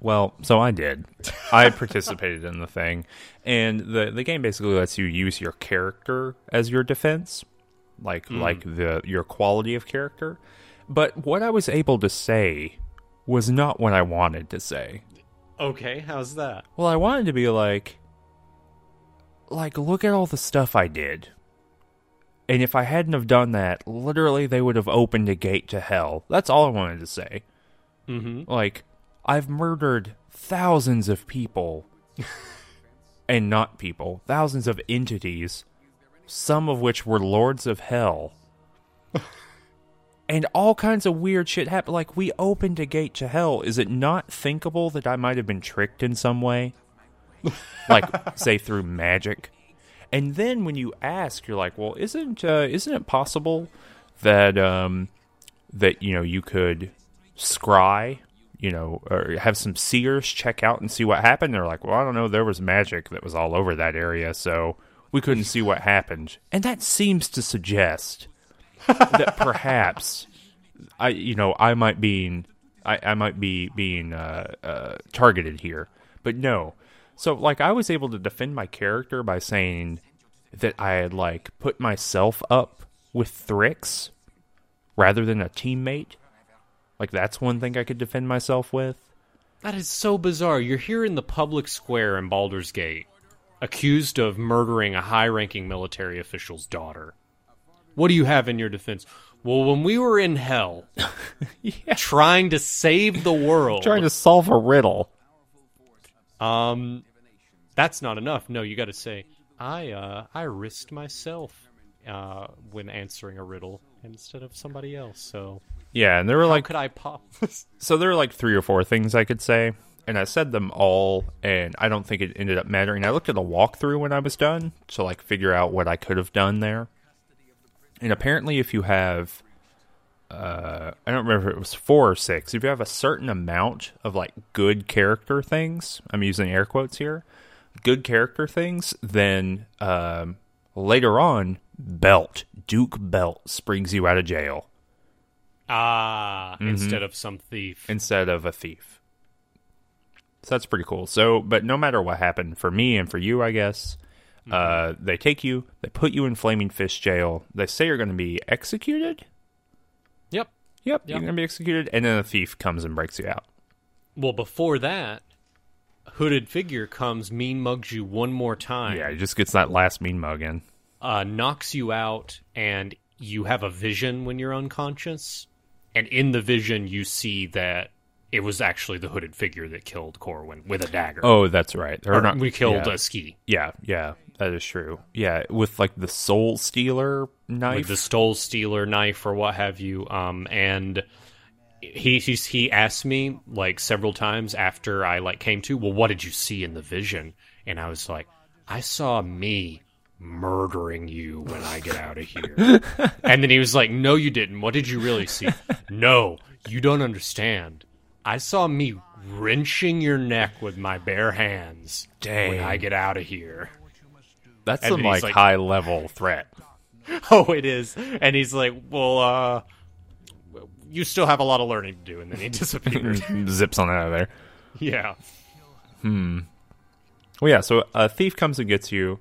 Well, so I did. I participated in the thing, and the the game basically lets you use your character as your defense, like like the your quality of character. But what I was able to say was not what I wanted to say. Okay, how's that? Well, I wanted to be like, like, look at all the stuff I did. And if I hadn't have done that, literally they would have opened a gate to hell. That's all I wanted to say. Mm-hmm. Like, I've murdered thousands of people. and not people, thousands of entities, some of which were lords of hell. and all kinds of weird shit happened. Like, we opened a gate to hell. Is it not thinkable that I might have been tricked in some way? like, say, through magic? And then when you ask, you're like, well, isn't uh, isn't it possible that um, that you know you could scry, you know, or have some seers check out and see what happened? They're like, well, I don't know, there was magic that was all over that area, so we couldn't see what happened. And that seems to suggest that perhaps I, you know, I might being I, I might be being uh, uh, targeted here, but no. So, like, I was able to defend my character by saying that I had, like, put myself up with Thrix rather than a teammate. Like, that's one thing I could defend myself with. That is so bizarre. You're here in the public square in Baldur's Gate, accused of murdering a high ranking military official's daughter. What do you have in your defense? Well, when we were in hell, trying to save the world, Trying to solve a riddle. um, that's not enough. No, you got to say, I, uh, I risked myself, uh, when answering a riddle instead of somebody else. So Yeah, and there were how like could I pop? so there were like three or four things I could say, and I said them all, and I don't think it ended up mattering. I looked at the walkthrough when I was done to like figure out what I could have done there, and apparently, if you have, uh, I don't remember if it was four or six. If you have a certain amount of like good character things, I'm using air quotes here, good character things, then um, later on, Belt Duke Belt springs you out of jail ah, Mm-hmm. instead of some thief. instead of a thief. So that's pretty cool. So, but no matter what happened for me and for you, I guess, uh, they take you, they put you in Flaming Fist jail. They say you're going to be executed. Yep. Yep, you're going to be executed, and then a thief comes and breaks you out. Well, before that, hooded figure comes, mean mugs you one more time. Yeah, he just gets that last mean mug in. uh, knocks you out, and you have a vision when you're unconscious. And in the vision, you see that it was actually the hooded figure that killed Corwin with a dagger. Oh, that's right. Or Or not- we killed yeah. a Skie yeah, yeah, that is true. Yeah, with like the Soul Stealer knife. with the stole stealer knife or what have you. Um, and he he's, he asked me like several times after I like came to, well, what did you see in the vision? And I was like, I saw me murdering you when I get out of here. and then he was like, No, you didn't. What did you really see? no, you don't understand. I saw me wrenching your neck with my bare hands Dang. when I get out of here. That's and some like, like- high level threat. Oh, it is. And he's like, Well, uh, you still have a lot of learning to do. And then he disappeared. Zips on out of there. yeah. Hmm. Well, yeah. So a thief comes and gets you.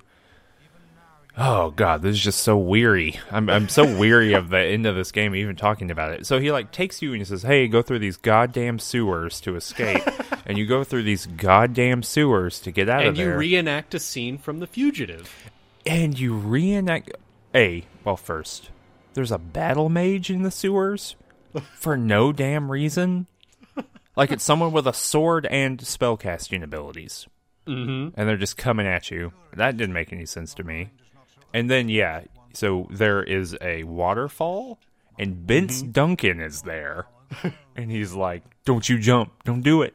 Oh god, this is just so weary. I'm I'm so weary of the end of this game, even talking about it. So he like takes you and he says, "Hey, go through these goddamn sewers to escape," and you go through these goddamn sewers to get out And of there. And you reenact a scene from The Fugitive. and you reenact. A well, first, there's a battle mage in the sewers for no damn reason. Like it's someone with a sword and spellcasting abilities. Mm-hmm. and they're just coming at you. That didn't make any sense to me. And then yeah, so there is a waterfall, and Vince Mm-hmm. Duncan is there, and he's like, "Don't you jump? Don't do it."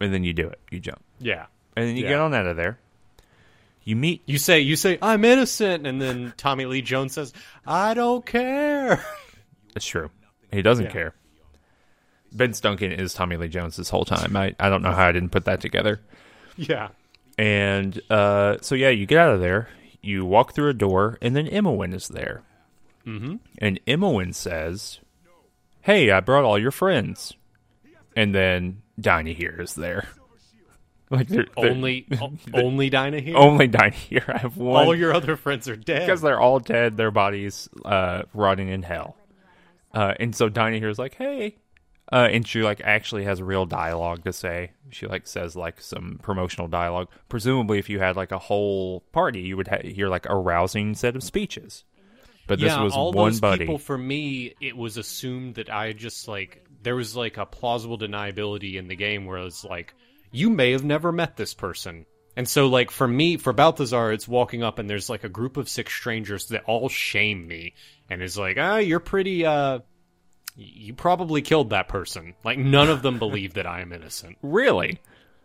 And then you do it. You jump, Yeah. and then you Yeah. get on out of there. You meet. You say, you say, I'm innocent. And then Tommy Lee Jones says, I don't care. That's true. He doesn't Yeah. care. Vince Duncan is Tommy Lee Jones this whole time. I I don't know how I didn't put that together. yeah. And uh, so yeah, you get out of there. You walk through a door, and then Imoen is there. Mm-hmm. And Imoen says, "Hey, I brought all your friends." And then Dynaheir is there. Like they're, they're- Only, o- only Dynaheir. only Dynaheir. I have one All your other friends are dead. because they're all dead. Their bodies uh, rotting in hell. Uh, and so Dynaheir is like, "Hey," uh, and she like actually has real dialogue to say. She like says like some promotional dialogue. Presumably, if you had like a whole party, you would ha- hear like a rousing set of speeches. But this yeah, was all one those buddy. people. For me, it was assumed that I just like there was like a plausible deniability in the game where it's like you may have never met this person, and so like for me, for Balthazar, it's walking up and there's like a group of six strangers that all shame me and is like, ah, you're pretty. uh you probably killed that person. Like none of them believe that I am innocent Really?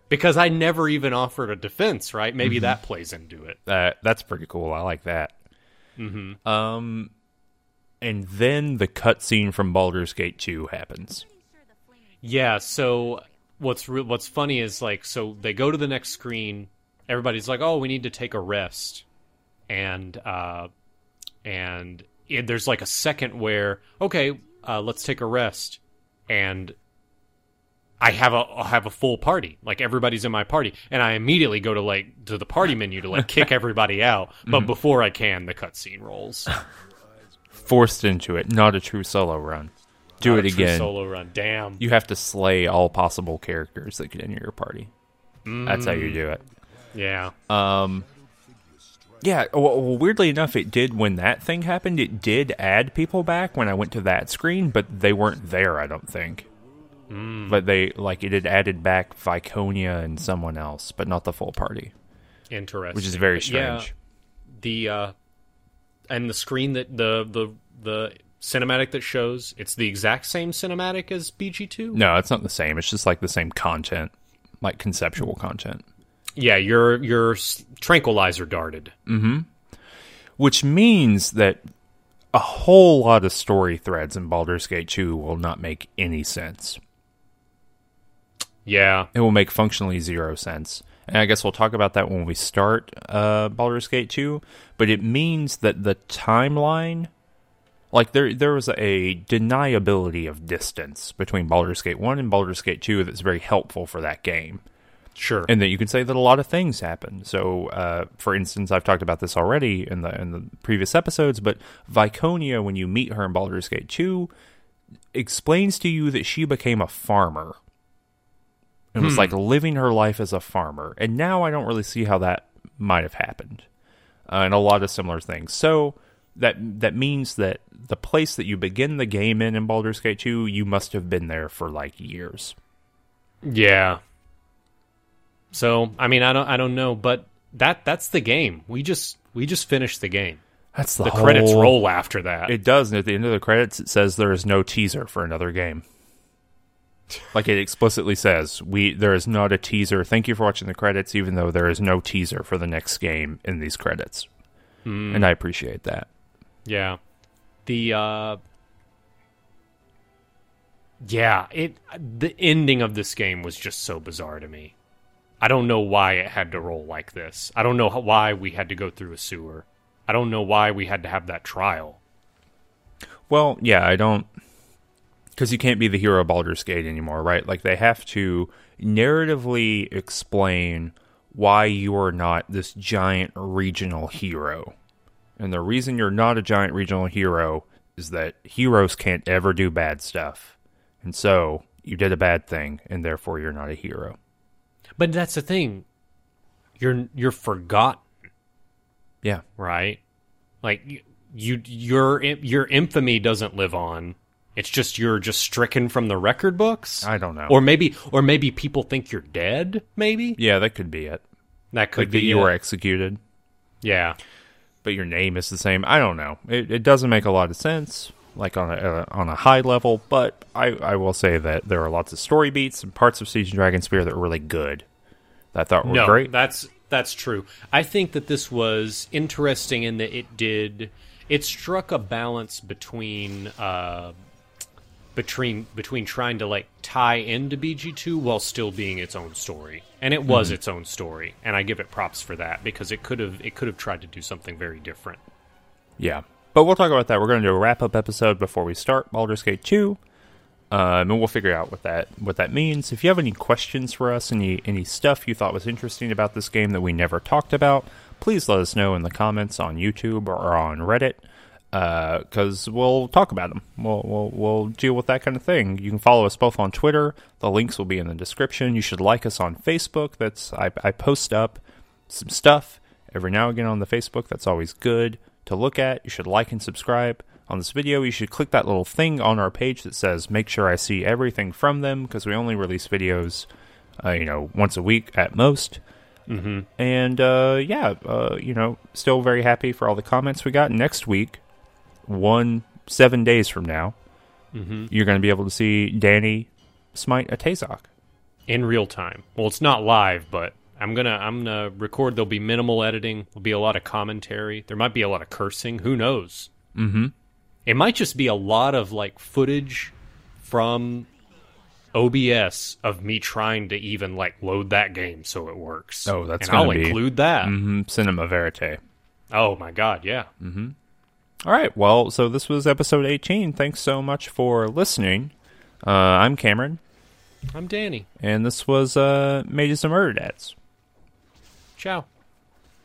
because I never even offered a defense. Right? Maybe Mm-hmm. that plays into it. Uh, that's pretty cool. I like that. Mm-hmm. Um, and then the cutscene from Baldur's Gate 2 happens. Yeah. So what's re- what's funny is like so they go to the next screen. Everybody's like, "Oh, we need to take a rest," and uh, and it, there's like a second where okay, uh, let's take a rest, and I have a I'll have a full party, like everybody's in my party, and I immediately go to like to the party menu to like kick everybody out. But Mm-hmm. before I can, the cutscene rolls. Forced into it, not a true solo run. Do Not it a true again. Solo run. Damn. You have to slay all possible characters that get into your party. That's how you Mm. do it. Yeah. Um. Yeah, well, weirdly enough, it did when that thing happened. It did add people back when I went to that screen, but they weren't there. I don't think. But they like it had added back Viconia and someone else, but not the full party, Interesting. which is very But yeah, strange. the uh and the screen that the the the cinematic that shows it's the exact same cinematic as BG2. No, it's not the same. It's just like the same content, like conceptual content. Yeah, your your s- tranquilizer darted. Mm-hmm. Which means that a whole lot of story threads in Baldur's Gate 2 will not make any sense. Yeah. It will make functionally zero sense. And I guess we'll talk about that when we start uh, Baldur's Gate 2. But it means that the timeline, like there, there was a deniability of distance between Baldur's Gate 1 and Baldur's Gate 2 that's very helpful for that game. Sure. and that you can say that a lot of things happen. So, uh, for instance, I've talked about this already in the in the previous episodes, but Viconia, when you meet her in Baldur's Gate two, explains to you that she became a farmer and was like living her life as a farmer. And now I don't really see how that might have happened, uh, and a lot of similar things. So. That that means that the place that you begin the game in in Baldur's Gate 2, you must have been there for like years. Yeah. So, I mean, I don't I don't know, but that that's the game. We just we just finished the game. That's the, The credits roll after that. It does, and at the end of the credits, it says there is no teaser for another game. Like it explicitly says, we there is not a teaser. Thank you for watching the credits, even though there is no teaser for the next game in these credits, and I appreciate that. Yeah. The uh Yeah, it the ending of this game was just so bizarre to me. I don't know why it had to roll like this. I don't know how, why we had to go through a sewer. I don't know why we had to have that trial. Well, yeah, I don't because you can't be the hero of Baldur's Gate anymore, right? Like they have to narratively explain why you are not this giant regional hero. And the reason you're not a giant regional hero is that heroes can't ever do bad stuff. And so you did a bad thing and therefore you're not a hero. But that's the thing. You're you're forgotten, Yeah. right? Like you, you your your infamy doesn't live on. It's just you're just stricken from the record books. I don't know. Or maybe or maybe people think you're dead, maybe? yeah, that could be it. That could Like be that you it. were executed. Yeah. but your name is the same. I don't know. It, it doesn't make a lot of sense, like on a uh, on a high level. But I, I will say that there are lots of story beats and parts of Siege and Dragonspear that were really good. That I thought were no, great. that's that's true. I think that this was interesting in that it did it struck a balance between uh between between trying to like tie into BG2 while still being its own story. And it was its own story, and I give it props for that because it could have it could have tried to do something very different. yeah, but we'll talk about that. We're going to do a wrap up episode before we start Baldur's Gate two. Um, and we'll figure out what that what that means. If you have any questions for us, any any stuff you thought was interesting about this game that we never talked about, please let us know in the comments on YouTube or on Reddit, because we'll talk about them. We'll, we'll we'll deal with that kind of thing. You can follow us both on Twitter. The links will be in the description. You should like us on Facebook. That's I, I post up some stuff every now and again on the Facebook. That's always good to look at. You should like and subscribe on this video. You should click that little thing on our page that says "Make sure I see everything from them" because we only release videos, uh, you know, once a week at most. Mm-hmm. And uh, yeah, uh, you know, still very happy for all the comments we got. Next week, one seven days from now, you're going to be able to see Danny smite a Tazok. in real time. Well, it's not live, but I'm gonna I'm gonna record. There'll be minimal editing. There'll be a lot of commentary. There might be a lot of cursing. Who knows? Mm-hmm. It might just be a lot of like footage from OBS of me trying to even like load that game so it works. Oh, that's and I'll be- include that. Mm, Cinema Verite. Oh my god, yeah. All right. Well, so this was episode 18. Thanks so much for listening. Uh, I'm Cameron. I'm Danny. And this was uh, Mages and Murder Dads. Ciao.